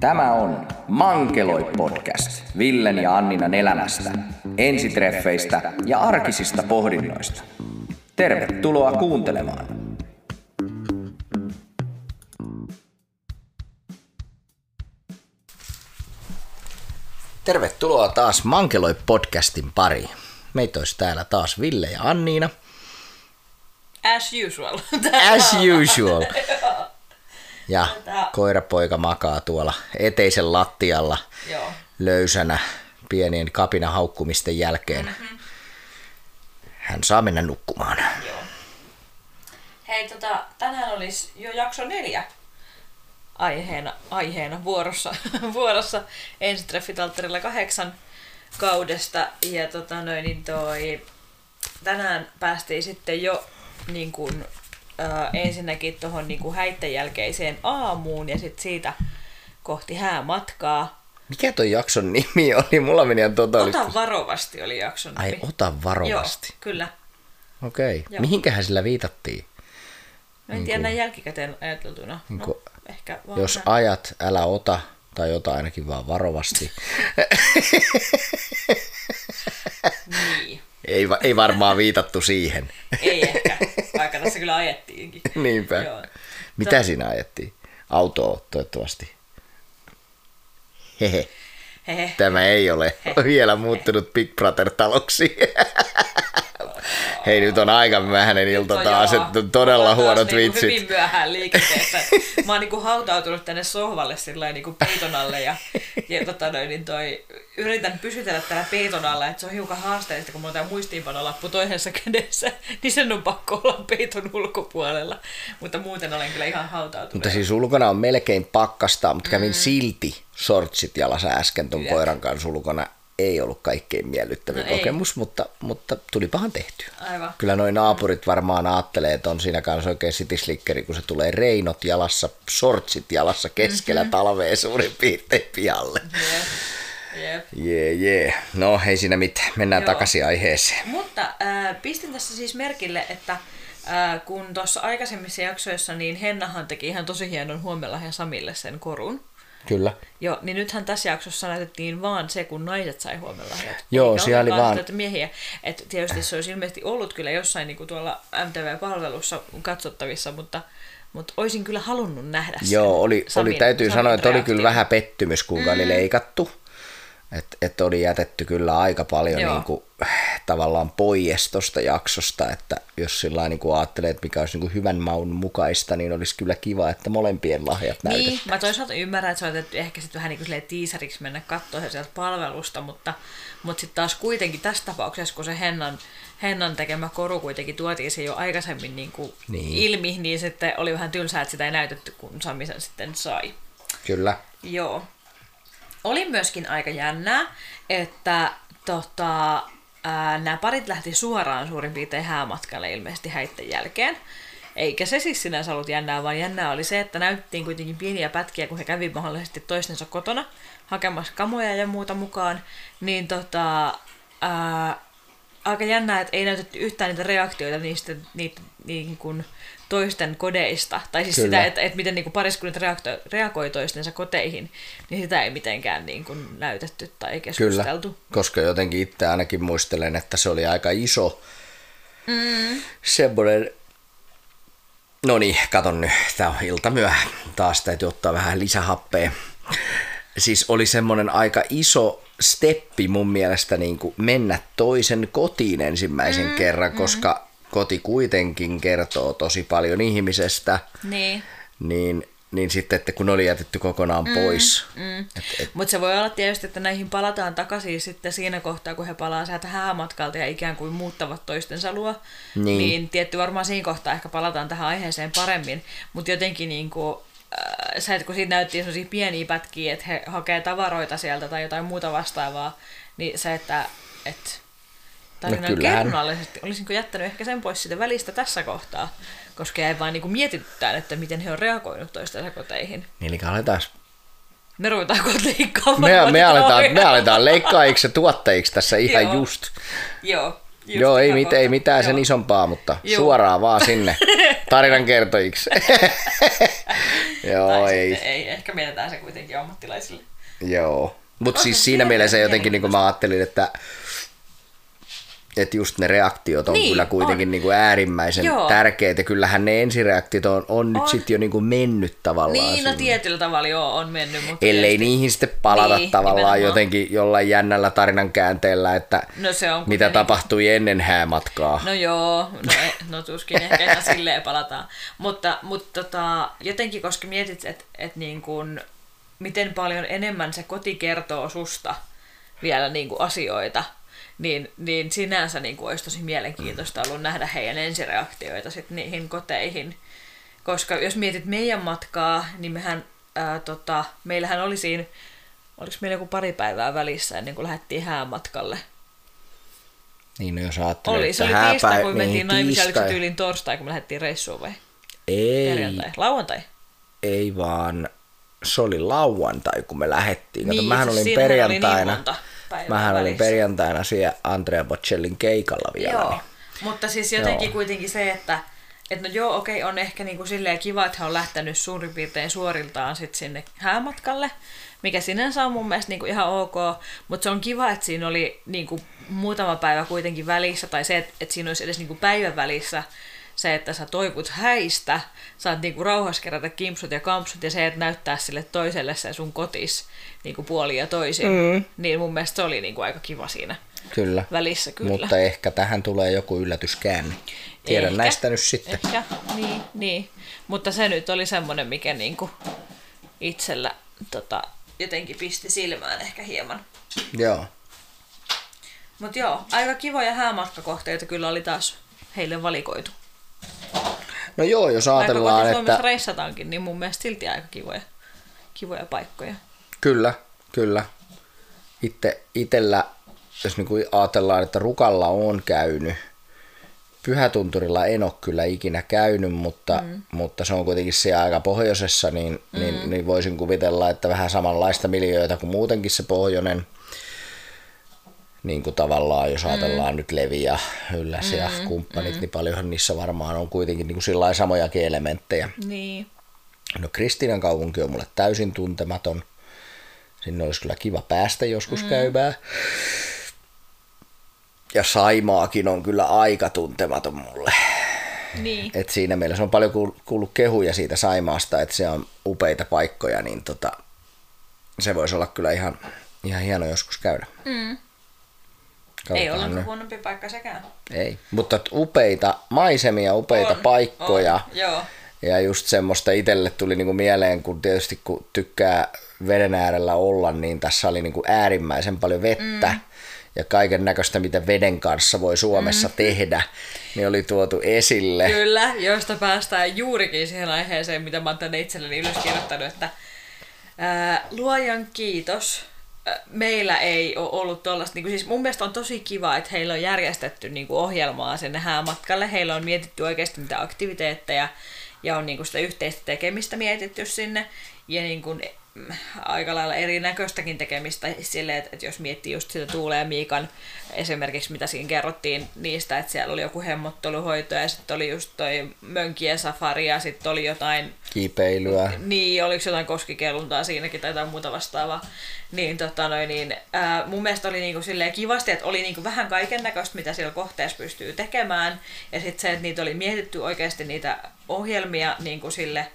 Tämä on Mankeloi podcast Villen ja Anninan elämästä, ensitreffeistä ja arkisista pohdinnoista. Tervetuloa kuuntelemaan. Tervetuloa taas Mankeloi podcastin pariin. Meitä olisi täällä taas Ville ja Anniina. As usual. As usual. Ja koirapoika makaa tuolla eteisen lattialla Joo. löysänä pienien kapina haukkumisten jälkeen. Mm-hmm. Hän saa mennä nukkumaan. Joo. Hei, tota, tänään olisi jo jakso neljä aiheena, aiheena vuorossa, vuorossa ensitreffitaltterilla kahdeksan kaudesta. Ja tota noin, niin toi, tänään päästiin sitten jo niin kuin, äh, ensinnäkin tuohon niin häitten jälkeiseen aamuun ja sitten siitä kohti häämatkaa. Mikä toi jakson nimi oli? Mulla meni ihan totaalisesti. Ota varovasti oli jakson nimi. Ai, ota varovasti. Joo, kyllä. Okei. Joo. Mihinkähän sillä viitattiin? Mä en tiedä näin jälkikäteen ajateltuna. Niin no, kuin- ehkä vaan Jos näin. ajat, älä ota, tai ota ainakin vaan varovasti. Niin. ei, ei varmaan viitattu siihen. Ei ehkä, vaikka tässä kyllä ajettiinkin. Niinpä. Joo. Mitä siinä ajettiin? Autoa toivottavasti. Hehe. Hehe. Tämä ei ole vielä muuttunut Big Brother-taloksi. Hei, nyt on aika myöhäinen ilta No taas, joo. että todella huonot niinku vitsit. Hyvin myöhään liikenteessä. Mä oon niinku hautautunut tänne sohvalle sillä niinku peiton alle ja, ja tota noin, niin toi, yritän pysytellä täällä peiton alla, että se on hiukan haasteellista, kun mulla on tää muistiinpanolappu toisessa kädessä, niin sen on pakko olla peiton ulkopuolella. Mutta muuten olen kyllä ihan hautautunut. Mutta siis ulkona on melkein pakkasta, mutta kävin silti shortsit jalassa äsken ton Mm. Jep. koiran kanssa ulkona. Ei ollut kaikkein miellyttävin No ei. kokemus, mutta, mutta tulipahan tehtyä. Aivan. Kyllä noin naapurit varmaan ajattelee, että on siinä kanssa oikein sitislikkeri, kun se tulee reinot jalassa, shortsit jalassa keskellä Mhm. mm-hmm. talvea suurin piirtein pihalle. Jep. Jep. Jee, jee. No, ei siinä mitään. Mennään Joo. takaisin aiheeseen. Mutta äh, pistin tässä siis merkille, että äh, kun tuossa aikaisemmissa jaksoissa, niin Hennahan teki ihan tosi hienon huomenlahja Samille sen korun. Kyllä. Joo, niin nythän tässä jaksossa näytettiin vaan se, kun naiset sai huomenlahjat. Joo, Eikä siellä oli vaan- miehiä. Et tietysti se olisi ilmeisesti ollut kyllä jossain niin kuin tuolla MTV-palvelussa katsottavissa, mutta, mutta olisin kyllä halunnut nähdä sen. Joo, oli, Samin- oli täytyy Samin sanoa, että oli kyllä vähän pettymys, kuinka mm. oli leikattu. Että et oli jätetty kyllä aika paljon Joo. niin kuin, tavallaan pois tuosta jaksosta, että jos sillä niin kuin ajattelee, että mikä olisi niin kuin hyvän maun mukaista, niin olisi kyllä kiva, että molempien lahjat Niin, näytetään. mä toisaalta ymmärrän, että se on otettu ehkä sitten vähän niin kuin tiisariksi mennä katsoa se sieltä palvelusta, mutta, mutta sitten taas kuitenkin tässä tapauksessa, kun se Hennan, Hennan tekemä koru kuitenkin tuotiin se jo aikaisemmin niin kuin Niin. niin. ilmi, niin sitten oli vähän tylsää, että sitä ei näytetty, kun Sami sen sitten sai. Kyllä. Joo. Oli myöskin aika jännää, että tota, nämä parit lähti suoraan suurin piirtein häämatkalle ilmeisesti häitten jälkeen. Eikä se siis sinänsä ollut jännää, vaan jännää oli se, että näyttiin kuitenkin pieniä pätkiä, kun he kävi mahdollisesti toistensa kotona hakemassa kamoja ja muuta mukaan. Niin tota, ää, aika jännää, että ei näytetty yhtään niitä reaktioita niistä niitä, niin kuin toisten kodeista. Tai siis Kyllä. sitä, että, että miten niin kuin pariskunnat reakto- reagoi toistensa koteihin, niin sitä ei mitenkään niin kuin näytetty tai Kyllä, keskusteltu. koska jotenkin itse ainakin muistelen, että se oli aika iso mm. semmoinen... No niin, katon nyt, tää on ilta myöhä. Taas täytyy ottaa vähän lisähappea. Siis oli semmoinen aika iso steppi mun mielestä niin kuin mennä toisen kotiin ensimmäisen mm, kerran, koska koti kuitenkin kertoo tosi paljon ihmisestä. Niin. Niin, niin sitten, että kun oli jätetty kokonaan pois. Mm. Et, et, Mutta se voi olla tietysti, että näihin palataan takaisin sitten siinä kohtaa, kun he palaa sieltä häämatkalta ja ikään kuin muuttavat toistensa luo. Niin. niin tietty varmaan siinä kohtaa ehkä palataan tähän aiheeseen paremmin. Mutta jotenkin niin kuin, äh, että kun siitä näyttiin sellaisia pieniä pätkiä, että he hakee tavaroita sieltä tai jotain muuta vastaavaa, niin se, että et, kyllähän. kerronnallisesti olisinko jättänyt ehkä sen pois siitä välistä tässä kohtaa, koska jäi vaan niin kuin mietityttään, että miten he on reagoinut toistensa koteihin. niin eli aletaan Me ruvetaan kohta leikkaamaan. me, me, aletaan, me aletaan leikkaajiksi ja tuottajiksi tässä ihan Joo. just. Joo. just Joo, ei, mit, ei mitään sen Joo. isompaa, mutta Joo. suoraan vaan sinne tarinan kertojiksi. Joo, tai ei. Ei. Ehkä mielletään se kuitenkin ammattilaisille. Joo. Mutta siis siinä mielessä jotenkin niin mä ajattelin, että että just ne reaktiot on Niin, kyllä kuitenkin on. niin kuin äärimmäisen Joo. tärkeitä. Kyllähän ne ensireaktiot on, on nyt sitten jo niin kuin mennyt tavallaan Niin, no sinne. tietyllä tavalla joo, on mennyt. Mutta Ellei tietysti- niihin sitten palata Niin, tavallaan nimenomaan. jotenkin jollain jännällä tarinan käänteellä, että No se on mitä kuitenkin- tapahtui ennen häämatkaa. No joo, no, no tuskin ehkä ihan silleen palataan. Mutta, mutta tota, jotenkin, koska mietit, että et niin kuin, miten paljon enemmän se koti kertoo susta vielä niin kuin asioita, niin, niin sinänsä niin kuin olisi tosi mielenkiintoista ollut nähdä heidän ensireaktioita sit niihin koteihin. Koska jos mietit meidän matkaa, niin mehän, ää, tota, meillähän oli siinä, oliko meillä joku pari päivää välissä ennen kuin lähdettiin häämatkalle. Niin no jos ajattelee, Oli, se oli tiistai, kun niin, mentiin naimisiin, oliko se tyyliin torstai, kun me lähdettiin reissuun vai? Ei, Perjantai, lauantai. ei vaan se oli lauantai, kun me lähettiin. Kato, Niin, mähän olin siinähän oli niin perjantaina. monta päivää mähän olin perjantaina siellä Andrea Bocellin keikalla vielä. Joo, Niin. mutta siis jotenkin Joo. kuitenkin se, että et no joo, okei, on ehkä niinku silleen kiva, että hän on lähtenyt suurin piirtein suoriltaan sit sinne häämatkalle, mikä sinänsä on mun mielestä niinku ihan ok, mutta se on kiva, että siinä oli niinku muutama päivä kuitenkin välissä, tai se, että, että siinä olisi edes niinku päivän välissä se, että sä toivut häistä, saat niinku rauhassa kerätä kimpsut ja kampsut, ja se, että näyttää sille toiselle se sun kotis niinku puoli ja toisin, mm. niin mun mielestä se oli niinku aika kiva siinä Kyllä. välissä kyllä. Mutta ehkä tähän tulee joku yllätyskäänne. Tiedän Ehkä. näistä nyt sitten. Ehkä, niin, niin. Mutta se nyt oli semmoinen, mikä niinku itsellä tota, jotenkin pisti silmään ehkä hieman. Joo. Mutta joo, aika kivoja häämatkakohteita kyllä oli taas heille valikoitu. No joo, jos Vaikka ajatellaan, Suomessa että reissataankin, niin mun mielestä silti aika kivoja, kivoja paikkoja. kyllä, kyllä. Itse, itellä, jos niinku ajatellaan, että Rukalla on käynyt, Pyhätunturilla en ole kyllä ikinä käynyt, mutta, mm. mutta se on kuitenkin siellä aika pohjoisessa, niin, mm. niin, niin voisin kuvitella, että vähän samanlaista miljöitä kuin muutenkin se pohjoinen. Niin kuin tavallaan, jos ajatellaan mm. nyt Levi ja Ylläs ja kumppanit, mm. niin paljonhan niissä varmaan on kuitenkin niin kuin samojakin elementtejä. Niin. No Kristiinan kaupunki on mulle täysin tuntematon. Sinne olisi kyllä kiva päästä joskus mm. käymään. Ja Saimaakin on kyllä aika tuntematon mulle. Niin. Et siinä mielessä on paljon kuul- kuullut kehuja siitä Saimaasta, että se on upeita paikkoja, niin tota, se voisi olla kyllä ihan, ihan hieno joskus käydä. Mm. Ei Katsotaan ollenkaan nyt. huonompi paikka sekään. Ei, mutta upeita maisemia, upeita On, paikkoja. On, joo. Ja just semmoista itselle tuli niinku mieleen, kun tietysti kun tykkää veden äärellä olla, niin tässä oli niinku äärimmäisen paljon vettä. Mm. Ja kaiken näköistä, mitä veden kanssa voi Suomessa mm. tehdä, niin oli tuotu esille. Kyllä, josta päästään juurikin siihen aiheeseen, mitä mä oon tänne itselleni ylös kirjoittanut, että ää, luojan kiitos. Meillä ei ole ollut tuollaista, niin siis mun mielestä on tosi kiva, että heillä on järjestetty niin kuin ohjelmaa sinne häämatkalle. Heillä on mietitty oikeasti mitä aktiviteetteja ja on niin kuin sitä yhteistä tekemistä mietitty sinne. Ja niin kuin, mm, aika lailla erinäköistäkin tekemistä silleen, että, että jos miettii just sitä Tuule ja Miikan esimerkiksi, mitä siinä kerrottiin niistä, että siellä oli joku hemmotteluhoito ja sitten oli just toi mönkien safari ja sitten oli jotain Kiipeilyä. niin, oliko jotain koskikeluntaa siinäkin tai jotain muuta vastaavaa. Niin, tota noin, niin ää, mun mielestä oli niinku silleen kivasti, että oli niinku vähän kaiken näköistä, mitä siellä kohteessa pystyy tekemään. Ja sitten se, että niitä oli mietitty oikeasti niitä ohjelmia niinku sille,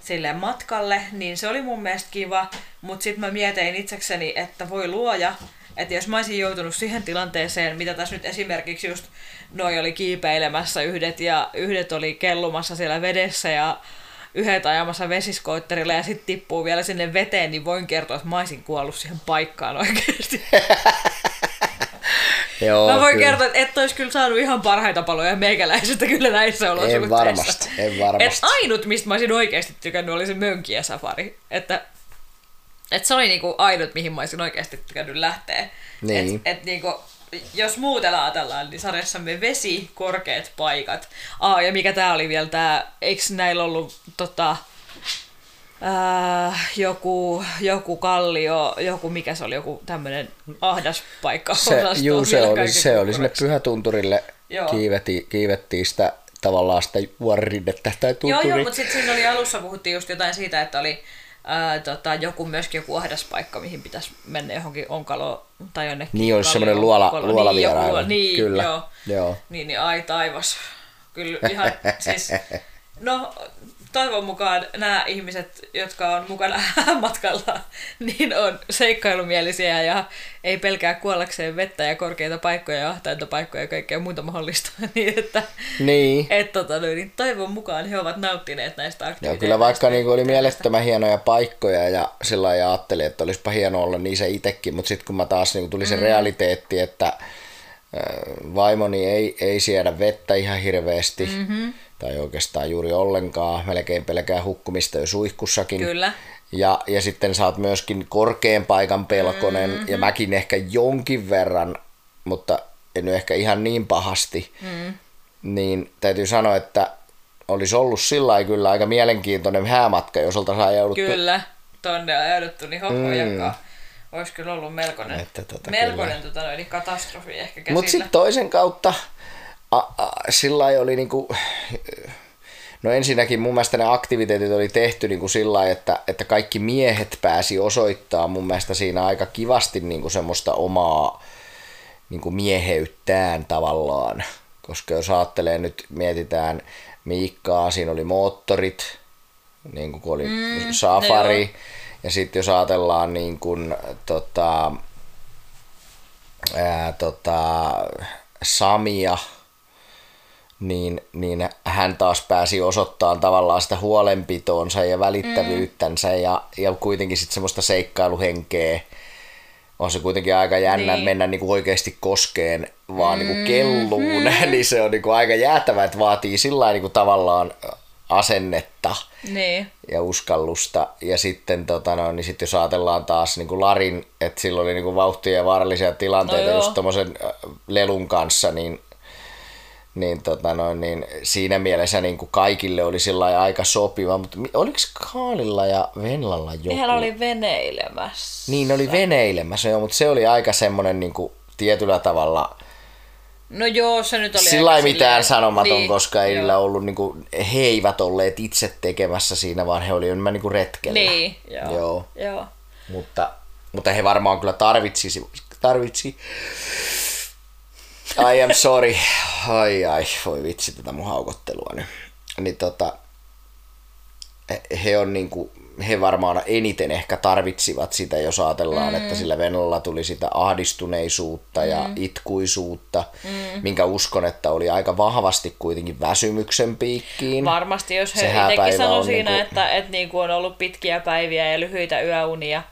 sille matkalle, niin se oli mun mielestä kiva. Mutta sitten mä mietin itsekseni, että voi luoja, että jos mä olisin joutunut siihen tilanteeseen, mitä tässä nyt esimerkiksi just noi oli kiipeilemässä yhdet ja yhdet oli kellumassa siellä vedessä ja yhdet ajamassa vesiskootterilla ja sitten tippuu vielä sinne veteen, niin voin kertoa, että mä olisin kuollut siihen paikkaan oikeasti. Joo, Mä voin kyllä. kertoa, että et olisi kyllä saanut ihan parhaita paloja meikäläisestä kyllä näissä olosuhteissa. En varmasti, en Et varmasti. ainut, mistä mä olisin oikeasti tykännyt, oli se mönkien safari. Että, että se oli niinku ainut, mihin mä olisin oikeasti tykännyt lähteä. Niin. Et, et niinku, jos muuten ajatellaan, niin sarjassamme vesi, korkeat paikat. Aa, ja mikä tää oli vielä tää, eikö näillä ollut tota, Äh, joku, joku kallio, joku mikä se oli, joku tämmönen ahdas paikka. Se, juu, se oli, se oli sinne. Pyhätunturille Joo. kiiveti, kiivettiin sitä, tavallaan sitä vuoririnnettä tai tunturi. Joo, joo, mutta sitten siinä oli alussa puhuttiin just jotain siitä, että oli ää, tota, joku myöskin joku ahdas paikka, mihin pitäisi mennä johonkin onkaloon tai jonnekin. Niin, olisi semmoinen luola, luolavierailu. Niin, niin, Kyllä. Joo. joo. Niin, niin, ai taivas. Kyllä ihan siis, no toivon mukaan nämä ihmiset, jotka on mukana matkalla, niin on seikkailumielisiä ja ei pelkää kuollakseen vettä ja korkeita paikkoja ja ahtaita paikkoja ja kaikkea muuta mahdollista. niin, että, Niin. et, tota, niin toivon mukaan he ovat nauttineet näistä Joo, aktiviteeteista. kyllä vaikka niin oli mielettömän hienoja paikkoja ja sillä lailla ajattelin, että olisipa hienoa olla niissä itsekin, mutta sitten kun mä taas niin tuli se realiteetti, että vaimoni ei, ei siedä vettä ihan hirveästi, mm-hmm. Tai oikeastaan juuri ollenkaan, melkein pelkää hukkumista jo suihkussakin. Kyllä. Ja, ja sitten sä oot myöskin korkean paikan pelkonen, mm-hmm. ja mäkin ehkä jonkin verran, mutta en nyt ehkä ihan niin pahasti, mm. niin täytyy sanoa, että olisi ollut sillä lailla kyllä aika mielenkiintoinen häämatka, jos oltaisiin jouduttu. Kyllä, tonne on jouduttu niin hoppojakaan. Mm. Olisi kyllä ollut melkoinen, Että tota, melkoinen tota, noin, katastrofi ehkä käsillä. Mutta sitten toisen kautta a, a, sillä oli niinku, no ensinnäkin mun mielestä ne aktiviteetit oli tehty niinku sillä lailla, että, että kaikki miehet pääsi osoittaa mun mielestä siinä aika kivasti niinku semmoista omaa niinku mieheyttään tavallaan. Koska jos ajattelee nyt, mietitään Miikkaa, siinä oli moottorit, niin kuin oli mm, safari. no ja sitten jos ajatellaan niin kuin, tota, ää, tota, Samia, niin, niin hän taas pääsi osoittamaan tavallaan sitä huolenpitoonsa ja välittävyyttänsä mm. ja, ja kuitenkin sitten semmoista seikkailuhenkeä. On se kuitenkin aika jännä niin. mennä niinku oikeasti koskeen vaan niinku kelluun, mm. niin se on niinku aika jäätävä, että vaatii sillä niinku tavallaan asennetta niin. ja uskallusta. Ja sitten tota no, niin sit jos ajatellaan taas niin kuin Larin, että sillä oli niin kuin vauhtia ja vaarallisia tilanteita no just tommosen lelun kanssa, niin, niin, tota no, niin siinä mielessä niin kuin kaikille oli sillä aika sopiva. Mutta oliko Kaalilla ja Venlalla joku? Nehän oli veneilemässä. Niin, ne oli veneilemässä, joo, mutta se oli aika semmoinen niin kuin tietyllä tavalla No joo, se nyt oli Sillä ei mitään sanomaton, niin, koska ei niillä ollut, niin kuin, he eivät olleet itse tekemässä siinä, vaan he olivat enemmän niin kuin retkellä. Niin, joo. joo. joo. Mutta, mutta he varmaan kyllä tarvitsisi, tarvitsi. I am sorry. Ai ai, voi vitsi tätä mun haukottelua nyt. Niin tota, he on niinku, he varmaan eniten ehkä tarvitsivat sitä, jos ajatellaan, mm. että sillä Venäjällä tuli sitä ahdistuneisuutta mm. ja itkuisuutta, mm. minkä uskon, että oli aika vahvasti kuitenkin väsymyksen piikkiin. Varmasti, jos he itsekin sanoi siinä, niinku... että, että niinku on ollut pitkiä päiviä ja lyhyitä yöunia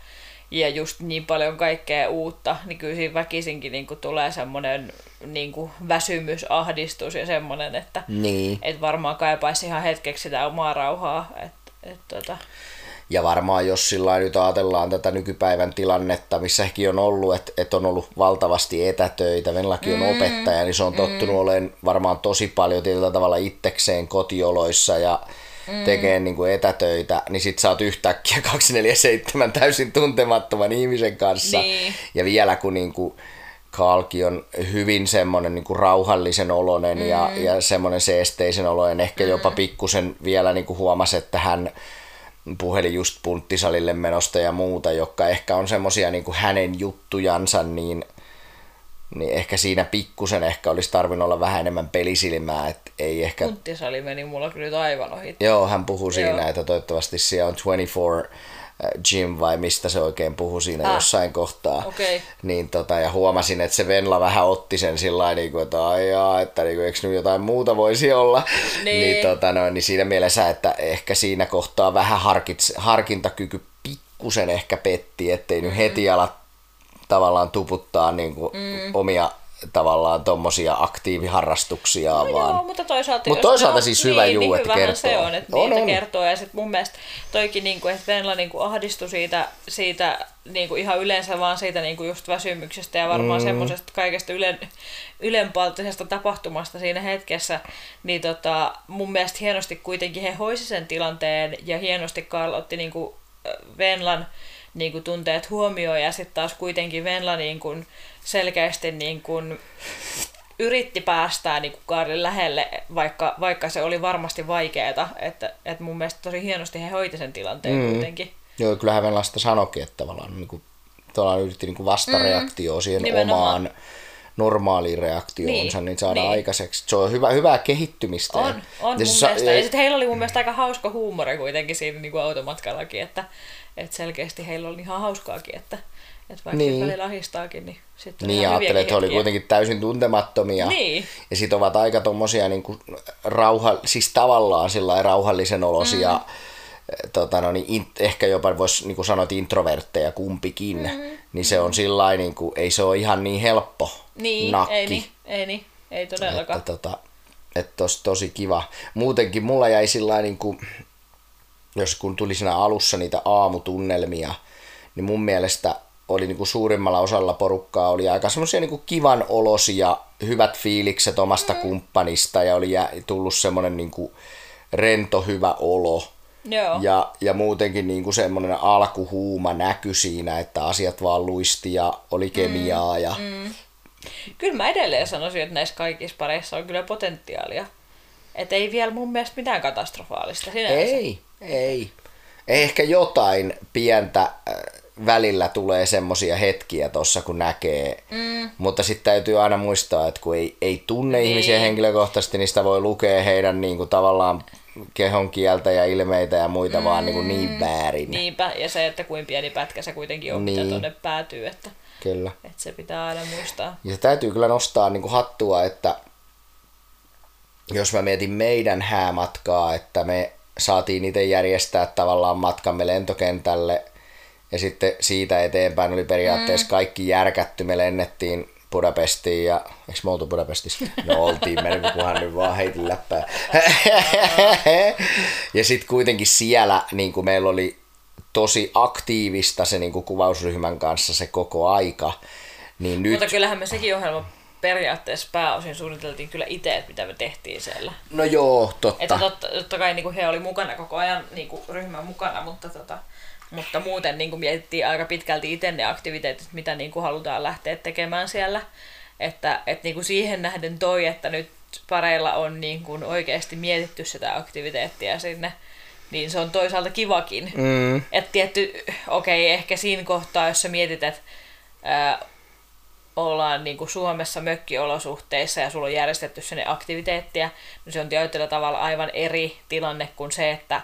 ja just niin paljon kaikkea uutta, niin kyllä siinä väkisinkin niinku tulee semmoinen niinku väsymys, ahdistus ja semmoinen, että niin. et varmaan kaipaisi ihan hetkeksi sitä omaa rauhaa. Et, et, tota... Ja varmaan jos sillä nyt ajatellaan tätä nykypäivän tilannetta, missä ehkä on ollut, että, että on ollut valtavasti etätöitä, Venlaki on mm, opettaja, niin se on tottunut mm. olemaan varmaan tosi paljon tietyllä tavalla itsekseen kotioloissa ja mm. tekee niin kuin etätöitä, niin sit sä oot yhtäkkiä 247 täysin tuntemattoman ihmisen kanssa. Niin. Ja vielä kun niin kuin Kaalki on hyvin semmoinen niin kuin rauhallisen oloinen mm. ja, ja semmoinen seesteisen oloinen, ehkä jopa mm. pikkusen vielä niin kuin huomasi, että hän puhelin just punttisalille menosta ja muuta, jotka ehkä on semmosia niin hänen juttujansa, niin, niin ehkä siinä pikkusen ehkä olisi tarvinnut olla vähän enemmän pelisilmää, että ei ehkä... Punttisali meni mulla kyllä nyt aivan ohi. Joo, hän puhui siinä, että toivottavasti siellä on 24 gym vai mistä se oikein puhui siinä ah. jossain kohtaa. Okay. Niin tota, ja huomasin, että se Venla vähän otti sen sillä niin kuin, että aijaa, että niin kuin, eikö nyt jotain muuta voisi olla. Niin. niin, tota, no, niin siinä mielessä, että ehkä siinä kohtaa vähän harkits, harkintakyky pikkusen ehkä petti, ettei mm. nyt heti ala tavallaan tuputtaa niin kuin, mm. omia tavallaan tommosia aktiiviharrastuksia. No vaan... joo, mutta toisaalta, Mut toisaalta siis niin, hyvä juu, niin että kertoo. se on, että on, niitä on. kertoo. Ja sit mun mielestä toikin, niin kuin, että Venla niin kuin ahdistui siitä, siitä niin kuin ihan yleensä vaan siitä niin kuin just väsymyksestä ja varmaan mm. semmoisesta kaikesta ylen, ylenpalttisesta tapahtumasta siinä hetkessä, niin tota, mun mielestä hienosti kuitenkin he hoisi sen tilanteen ja hienosti Karl otti niin kuin Venlan niin kuin tunteet huomioon ja sitten taas kuitenkin Venla niin kuin selkeästi niin kuin yritti päästää niin kuin Karlin lähelle, vaikka, vaikka se oli varmasti vaikeaa. Että, että mun mielestä tosi hienosti he hoiti sen tilanteen mm. kuitenkin. Joo, kyllähän Venlasta sanoikin, että tavallaan niin kuin, tavallaan yritti niin kuin vastareaktioon mm. siihen Nimenomaan. omaan normaaliin reaktionsa, niin, niin saadaan niin. aikaiseksi. Se on hyvä, hyvää kehittymistä. On, on ja mun se, mielestä. Ja, ja sitten heillä oli mun mielestä aika hauska huumori kuitenkin siinä niin kuin automatkallakin, että, että selkeästi heillä oli ihan hauskaakin, että, että vaikka niin. välillä ahistaakin, niin sitten Niin, ajattelee, että he oli kuitenkin täysin tuntemattomia. Niin. Ja sitten ovat aika tommosia niin kuin rauha, siis tavallaan sillä rauhallisen olosia, mm tota, no, niin in, ehkä jopa voisi niin kuin sanoa, että introvertteja kumpikin, mm-hmm. niin se on sillä niin kuin, ei se ole ihan niin helppo niin, nakki. Ei niin, ei niin, ei todellakaan. Että, tota, että tos, tosi kiva. Muutenkin mulla jäi sillä niin kuin, jos kun tuli siinä alussa niitä aamutunnelmia, niin mun mielestä oli niin kuin suurimmalla osalla porukkaa oli aika semmoisia niin kivan olosia, hyvät fiilikset omasta mm. kumppanista ja oli tullut semmoinen niin kuin rento hyvä olo. Joo. Ja, ja muutenkin niin kuin semmoinen alkuhuuma näky siinä, että asiat vaan luisti ja oli kemiaa. Mm, ja... Mm. Kyllä mä edelleen sanoisin, että näissä kaikissa pareissa on kyllä potentiaalia. Että ei vielä mun mielestä mitään katastrofaalista sinänsä. Ei, ei. Ehkä jotain pientä äh, välillä tulee semmoisia hetkiä tuossa, kun näkee. Mm. Mutta sitten täytyy aina muistaa, että kun ei, ei tunne niin. ihmisiä henkilökohtaisesti, niin sitä voi lukea heidän niin kuin, tavallaan kehon kieltä ja ilmeitä ja muita mm, vaan niin, kuin niin väärin. Niinpä, ja se, että kuin pieni pätkä se kuitenkin on, niin. mitä tuonne päätyy, että, kyllä. että se pitää aina muistaa. Ja se täytyy kyllä nostaa niin kuin hattua, että jos mä mietin meidän häämatkaa, että me saatiin itse järjestää tavallaan matkamme lentokentälle ja sitten siitä eteenpäin oli periaatteessa mm. kaikki järkätty. Me lennettiin Budapestiin ja... Eikö me oltu Budapestissa? No oltiin, meni kunhan nyt vaan heitin läppää. ja sitten kuitenkin siellä niin kuin meillä oli tosi aktiivista se niin kuin kuvausryhmän kanssa se koko aika. Niin nyt... Mutta kyllähän me sekin ohjelma periaatteessa pääosin suunniteltiin kyllä itse, että mitä me tehtiin siellä. No joo, totta. Että totta, totta kai niin kuin he oli mukana koko ajan niin kuin ryhmän mukana, mutta, tota, mutta muuten niin kuin mietittiin aika pitkälti itse ne aktiviteetit, mitä niin kuin halutaan lähteä tekemään siellä. Että, että niin kuin siihen nähden toi, että nyt pareilla on niin kuin oikeasti mietitty sitä aktiviteettia sinne, niin se on toisaalta kivakin. Mm. Että tietty, okei, okay, ehkä siinä kohtaa, jos sä mietit, että ää, ollaan niin kuin Suomessa mökkiolosuhteissa ja sulla on järjestetty sinne aktiviteettia, niin se on tietyllä tavalla aivan eri tilanne kuin se, että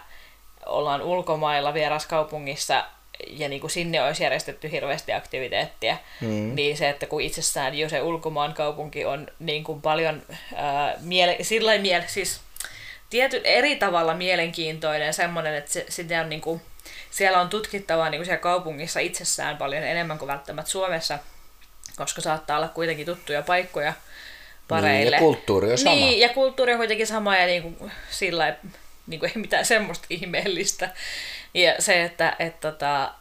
ollaan ulkomailla vieraskaupungissa ja niin kuin sinne olisi järjestetty hirveästi aktiviteettia, mm. niin se, että kun itsessään jo se ulkomaan kaupunki on niin kuin paljon ää, miele, sillä miele, siis tiety, eri tavalla mielenkiintoinen, semmoinen, että se, sitä on niin kuin, siellä on tutkittavaa niin kuin siellä kaupungissa itsessään paljon enemmän kuin välttämättä Suomessa, koska saattaa olla kuitenkin tuttuja paikkoja pareille. Niin, ja kulttuuri on sama. Niin, ja kulttuuri on kuitenkin sama ja niin kuin, sillä niin kuin, ei mitään semmoista ihmeellistä. Ja se, että et, tota,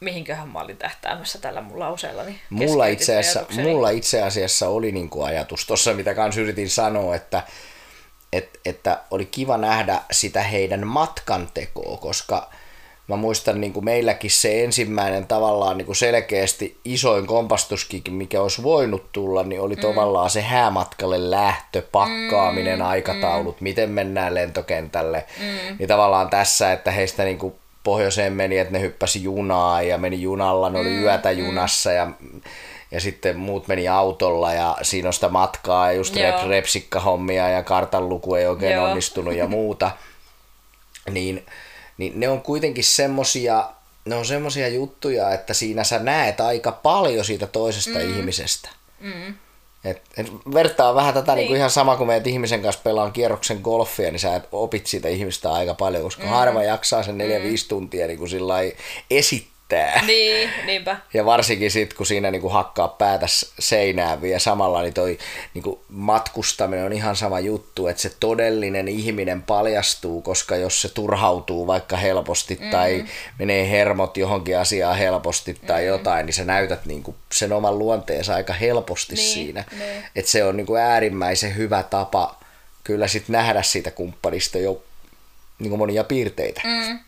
mihinköhän mä olin tähtäämässä tällä mun lauseella. Niin mulla, itse asiassa, mulla itse asiassa oli niin kuin ajatus tuossa, mitä kans yritin sanoa, että, et, että oli kiva nähdä sitä heidän matkantekoa, koska – mä muistan niin kuin meilläkin se ensimmäinen tavallaan niin kuin selkeästi isoin kompastuskin, mikä olisi voinut tulla, niin oli mm. tavallaan se häämatkalle lähtö, pakkaaminen, mm. aikataulut, mm. miten mennään lentokentälle. Mm. Niin tavallaan tässä, että heistä niin kuin pohjoiseen meni, että ne hyppäsi junaa ja meni junalla, ne oli mm. yötä mm. junassa ja ja sitten muut meni autolla ja siinä on sitä matkaa ja just rep, repsikkahommia ja kartanluku ei oikein Joo. onnistunut ja muuta. Niin niin ne on kuitenkin semmosia, ne on semmosia juttuja, että siinä sä näet aika paljon siitä toisesta mm. ihmisestä. Mm. Et, et vertaa vähän tätä niin. Niin kuin ihan sama kuin meidät ihmisen kanssa pelaan kierroksen golfia, niin sä opit siitä ihmistä aika paljon, koska mm. harva jaksaa sen 4-5 mm. tuntia niin kuin esittää riittää. Niin, niinpä. Ja varsinkin sitten, kun siinä niinku hakkaa päätä seinään vielä samalla, niin toi niinku matkustaminen on ihan sama juttu, että se todellinen ihminen paljastuu, koska jos se turhautuu vaikka helposti mm-hmm. tai menee hermot johonkin asiaan helposti tai mm-hmm. jotain, niin sä näytät niinku sen oman luonteensa aika helposti niin, siinä. Niin. Että se on niinku äärimmäisen hyvä tapa kyllä sitten nähdä siitä kumppanista jo niinku monia piirteitä. Mm.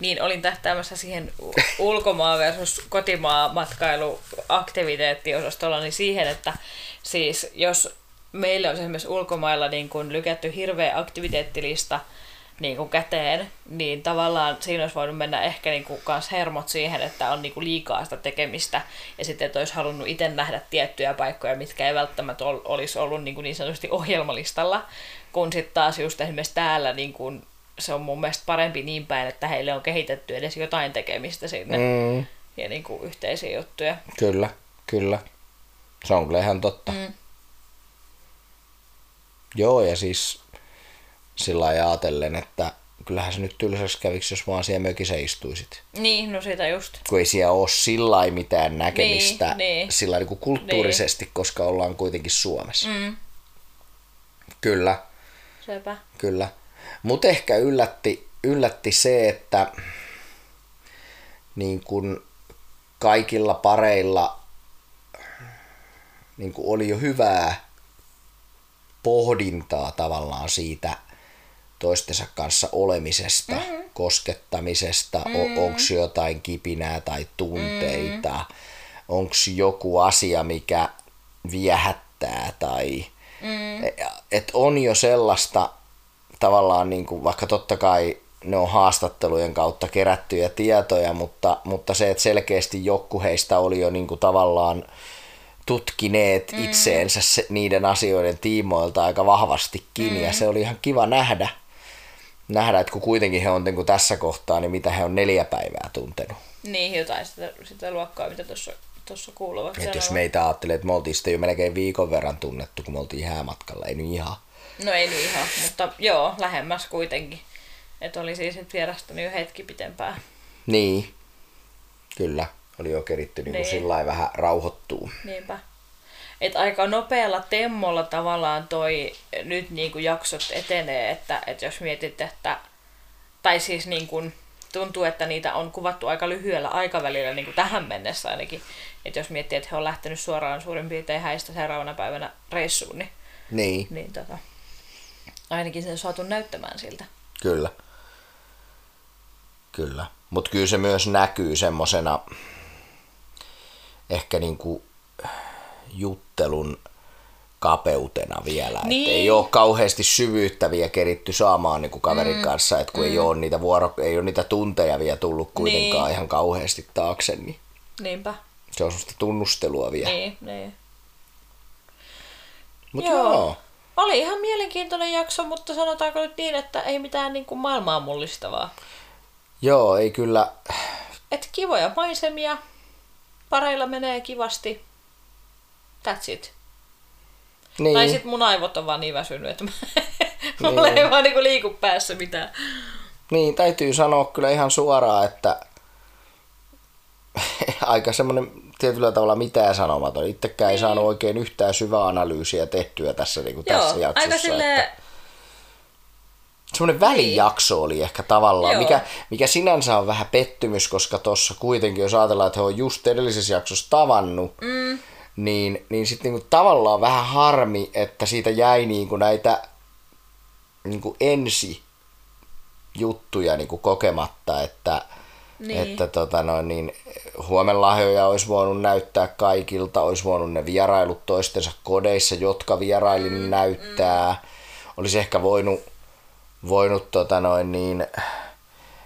Niin olin tähtäämässä siihen u- ulkomaa versus kotimaa matkailuaktiviteettiosastolla, niin siihen, että siis jos meille on esimerkiksi ulkomailla niin kun lykätty hirveä aktiviteettilista niin kuin käteen, niin tavallaan siinä olisi voinut mennä ehkä niin kuin kans hermot siihen, että on niin kuin liikaa sitä tekemistä. Ja sitten että olisi halunnut itse nähdä tiettyjä paikkoja, mitkä ei välttämättä ol- olisi ollut niin, kuin niin sanotusti ohjelmalistalla, kun sitten taas just esimerkiksi täällä niin kuin se on mun mielestä parempi niin päin, että heille on kehitetty edes jotain tekemistä sinne Mm, ja niin kuin yhteisiä juttuja. kyllä, kyllä. Se on kyllä ihan totta. Mm. Joo, ja siis sillä ajatellen, että kyllähän se nyt tylsäksi käviksi, jos vaan siellä mökissä istuisit. Niin, no sitä just. Kun ei siellä ole sillä mitään näkemistä Niin, niin. sillä niin kuin kulttuurisesti, koska ollaan kuitenkin Suomessa. Mm. Kyllä, Sepä. kyllä. Mutta ehkä yllätti, yllätti se, että niin kun kaikilla pareilla niin kun oli jo hyvää pohdintaa tavallaan siitä toistensa kanssa olemisesta, mm. koskettamisesta, mm. onko jotain kipinää tai tunteita, mm. onko joku asia, mikä viehättää tai mm. et on jo sellaista tavallaan niin kuin, vaikka totta kai ne on haastattelujen kautta kerättyjä tietoja, mutta, mutta se, että selkeästi joku heistä oli jo niin kuin tavallaan tutkineet mm. itseensä se, niiden asioiden tiimoilta aika vahvastikin mm. ja se oli ihan kiva nähdä, nähdä, että kun kuitenkin he on niin kuin tässä kohtaa, niin mitä he on neljä päivää tuntenut. Niin, jotain sitä, sitä luokkaa, mitä tuossa tuossa kuuluvat. Et jos meitä ajattelee, että me oltiin sitten jo melkein viikon verran tunnettu, kun me oltiin häämatkalla, ei nyt ihan. No ei nyt ihan, mutta joo, lähemmäs kuitenkin. Että oli siis nyt vierastanut jo hetki pitempään. Niin, kyllä. Oli jo keritty niin Niin. sillä vähän rauhoittuu. Niinpä. Et aika nopealla temmolla tavallaan toi nyt niin kuin jaksot etenee, että, että jos mietit, että tai siis niin kuin, tuntuu, että niitä on kuvattu aika lyhyellä aikavälillä niin kuin tähän mennessä ainakin. Että jos miettii, että he on lähtenyt suoraan suurin piirtein häistä seuraavana päivänä reissuun, niin, Niin, niin tota, ainakin sen on saatu näyttämään siltä. kyllä. Kyllä. Mutta kyllä se myös näkyy semmosena ehkä niinku juttelun kapeutena vielä. Niin. Niin. ei ole kauheasti syvyyttä vielä keritty saamaan niinku kaverin mm. kanssa, että kun mm. ei, ole niitä vuoro, ei ole niitä tunteja vielä tullut kuitenkaan Niin. ihan kauheasti taakse, niin Niinpä. se on semmoista tunnustelua vielä. Niin, niin. Mutta Joo. joo. Oli ihan mielenkiintoinen jakso, mutta sanotaanko nyt niin, että ei mitään niin kuin maailmaa mullistavaa. Joo, ei kyllä, Et kivoja maisemia, pareilla menee kivasti. That's it. niin, Niin. Tai sit mun aivot on vaan niin väsynyt, että mulla ei vaan niinku liiku päässä mitään. niin, täytyy sanoa kyllä ihan suoraan, että aika semmoinen tietyllä tavalla mitään sanomaton. Itsekään ei saanut oikein yhtään syvää analyysiä tehtyä tässä, niin kuin tässä Joo, jaksossa. aika silleen, Että semmoinen välijakso oli ehkä tavallaan, Joo. mikä, mikä sinänsä on vähän pettymys, koska tuossa kuitenkin, jos ajatellaan, että he on just edellisessä jaksossa tavannut, mm. niin, niin sitten niinku tavallaan vähän harmi, että siitä jäi niinku näitä niinku ensi juttuja niinku kokematta, että, Niin. että tota noin, niin huomenlahjoja olisi voinut näyttää kaikilta, olisi voinut ne vierailut toistensa kodeissa, jotka vieraili mm, näyttää. Mm. Olisi ehkä voinut, voinut tota noin, niin,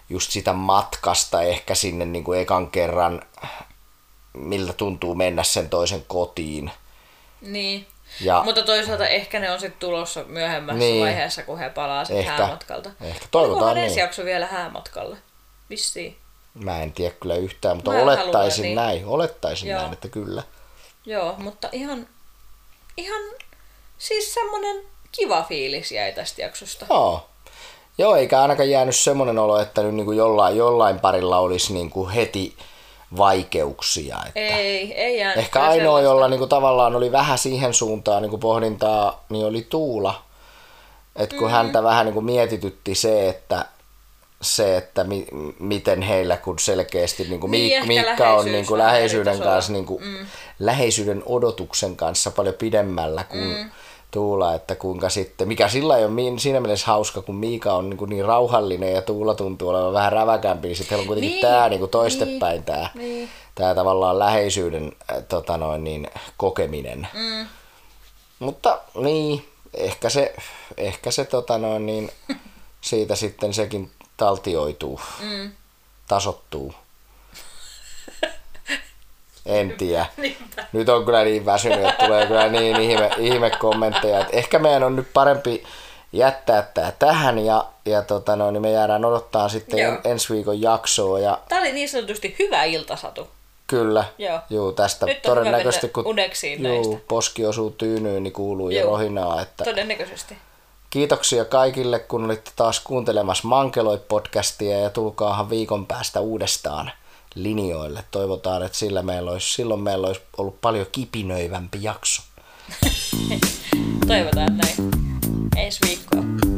just sitä matkasta ehkä sinne niin kuin ekan kerran, miltä tuntuu mennä sen toisen kotiin. niin. Ja Mutta toisaalta ehkä ne on sitten tulossa myöhemmässä Niin. niin. vaiheessa, kun he palaa sitten häämatkalta. Ehkä. Toivotaan Olikohan niin. jakso vielä häämatkalle? Vissiin. Mä en tiedä kyllä yhtään, mutta Mä olettaisin haluan, niin. näin. Olettaisin Joo. näin, että kyllä. Joo, mutta ihan, ihan siis semmonen kiva fiilis jäi tästä jaksosta. Joo. Joo, eikä ainakaan jäänyt semmoinen olo, että nyt niin kuin jollain, jollain parilla olisi niin kuin heti vaikeuksia. Että Ei, ei jäänyt Ehkä ainoa, sellaista. jolla niinku tavallaan oli vähän siihen suuntaan niinku pohdintaa, niin oli Tuula. Et kun mm. häntä vähän niinku mietitytti se, että se, että mi, miten heillä, kun selkeästi niinku Niin, Miik- ehkä Miikka on niinku vähän eri läheisyyden kanssa, niinku, mm. läheisyyden odotuksen kanssa paljon pidemmällä kuin mm. Tuula, että kuinka sitten, mikä sillä ei ole niin, siinä mielessä hauska, kun Miika on niin, niin rauhallinen ja Tuula tuntuu olevan vähän räväkämpi, niin sitten on kuitenkin niin, tämä niin toistepäin niin, tämä, niin. tämä tavallaan läheisyyden äh, tota noin, niin, kokeminen. Mm. Mutta niin, ehkä se, ehkä se tota noin, niin, siitä sitten sekin taltioituu, mm. tasottuu. En tiedä. Nyt on kyllä niin väsynyt, että tulee kyllä niin ihme, ihme kommentteja. Että ehkä meidän on nyt parempi jättää tämä tähän ja, ja tota no, niin me jäädään odottaa sitten Joo. ensi viikon jaksoa. Ja... Tämä oli niin sanotusti hyvä iltasatu. Kyllä. Joo. Juu, tästä Nyt todennäköisesti kun juu, poski osuu tyynyyn, niin kuuluu Joo. jo rohinaa. Että... Todennäköisesti. Kiitoksia kaikille, kun olitte taas kuuntelemassa Mankeloit-podcastia ja tulkaahan viikon päästä uudestaan linjoille. Toivotaan, että sillä meillä olisi, silloin meillä olisi ollut paljon kipinöivämpi jakso. Toivotaan näin. Ensi viikkoa.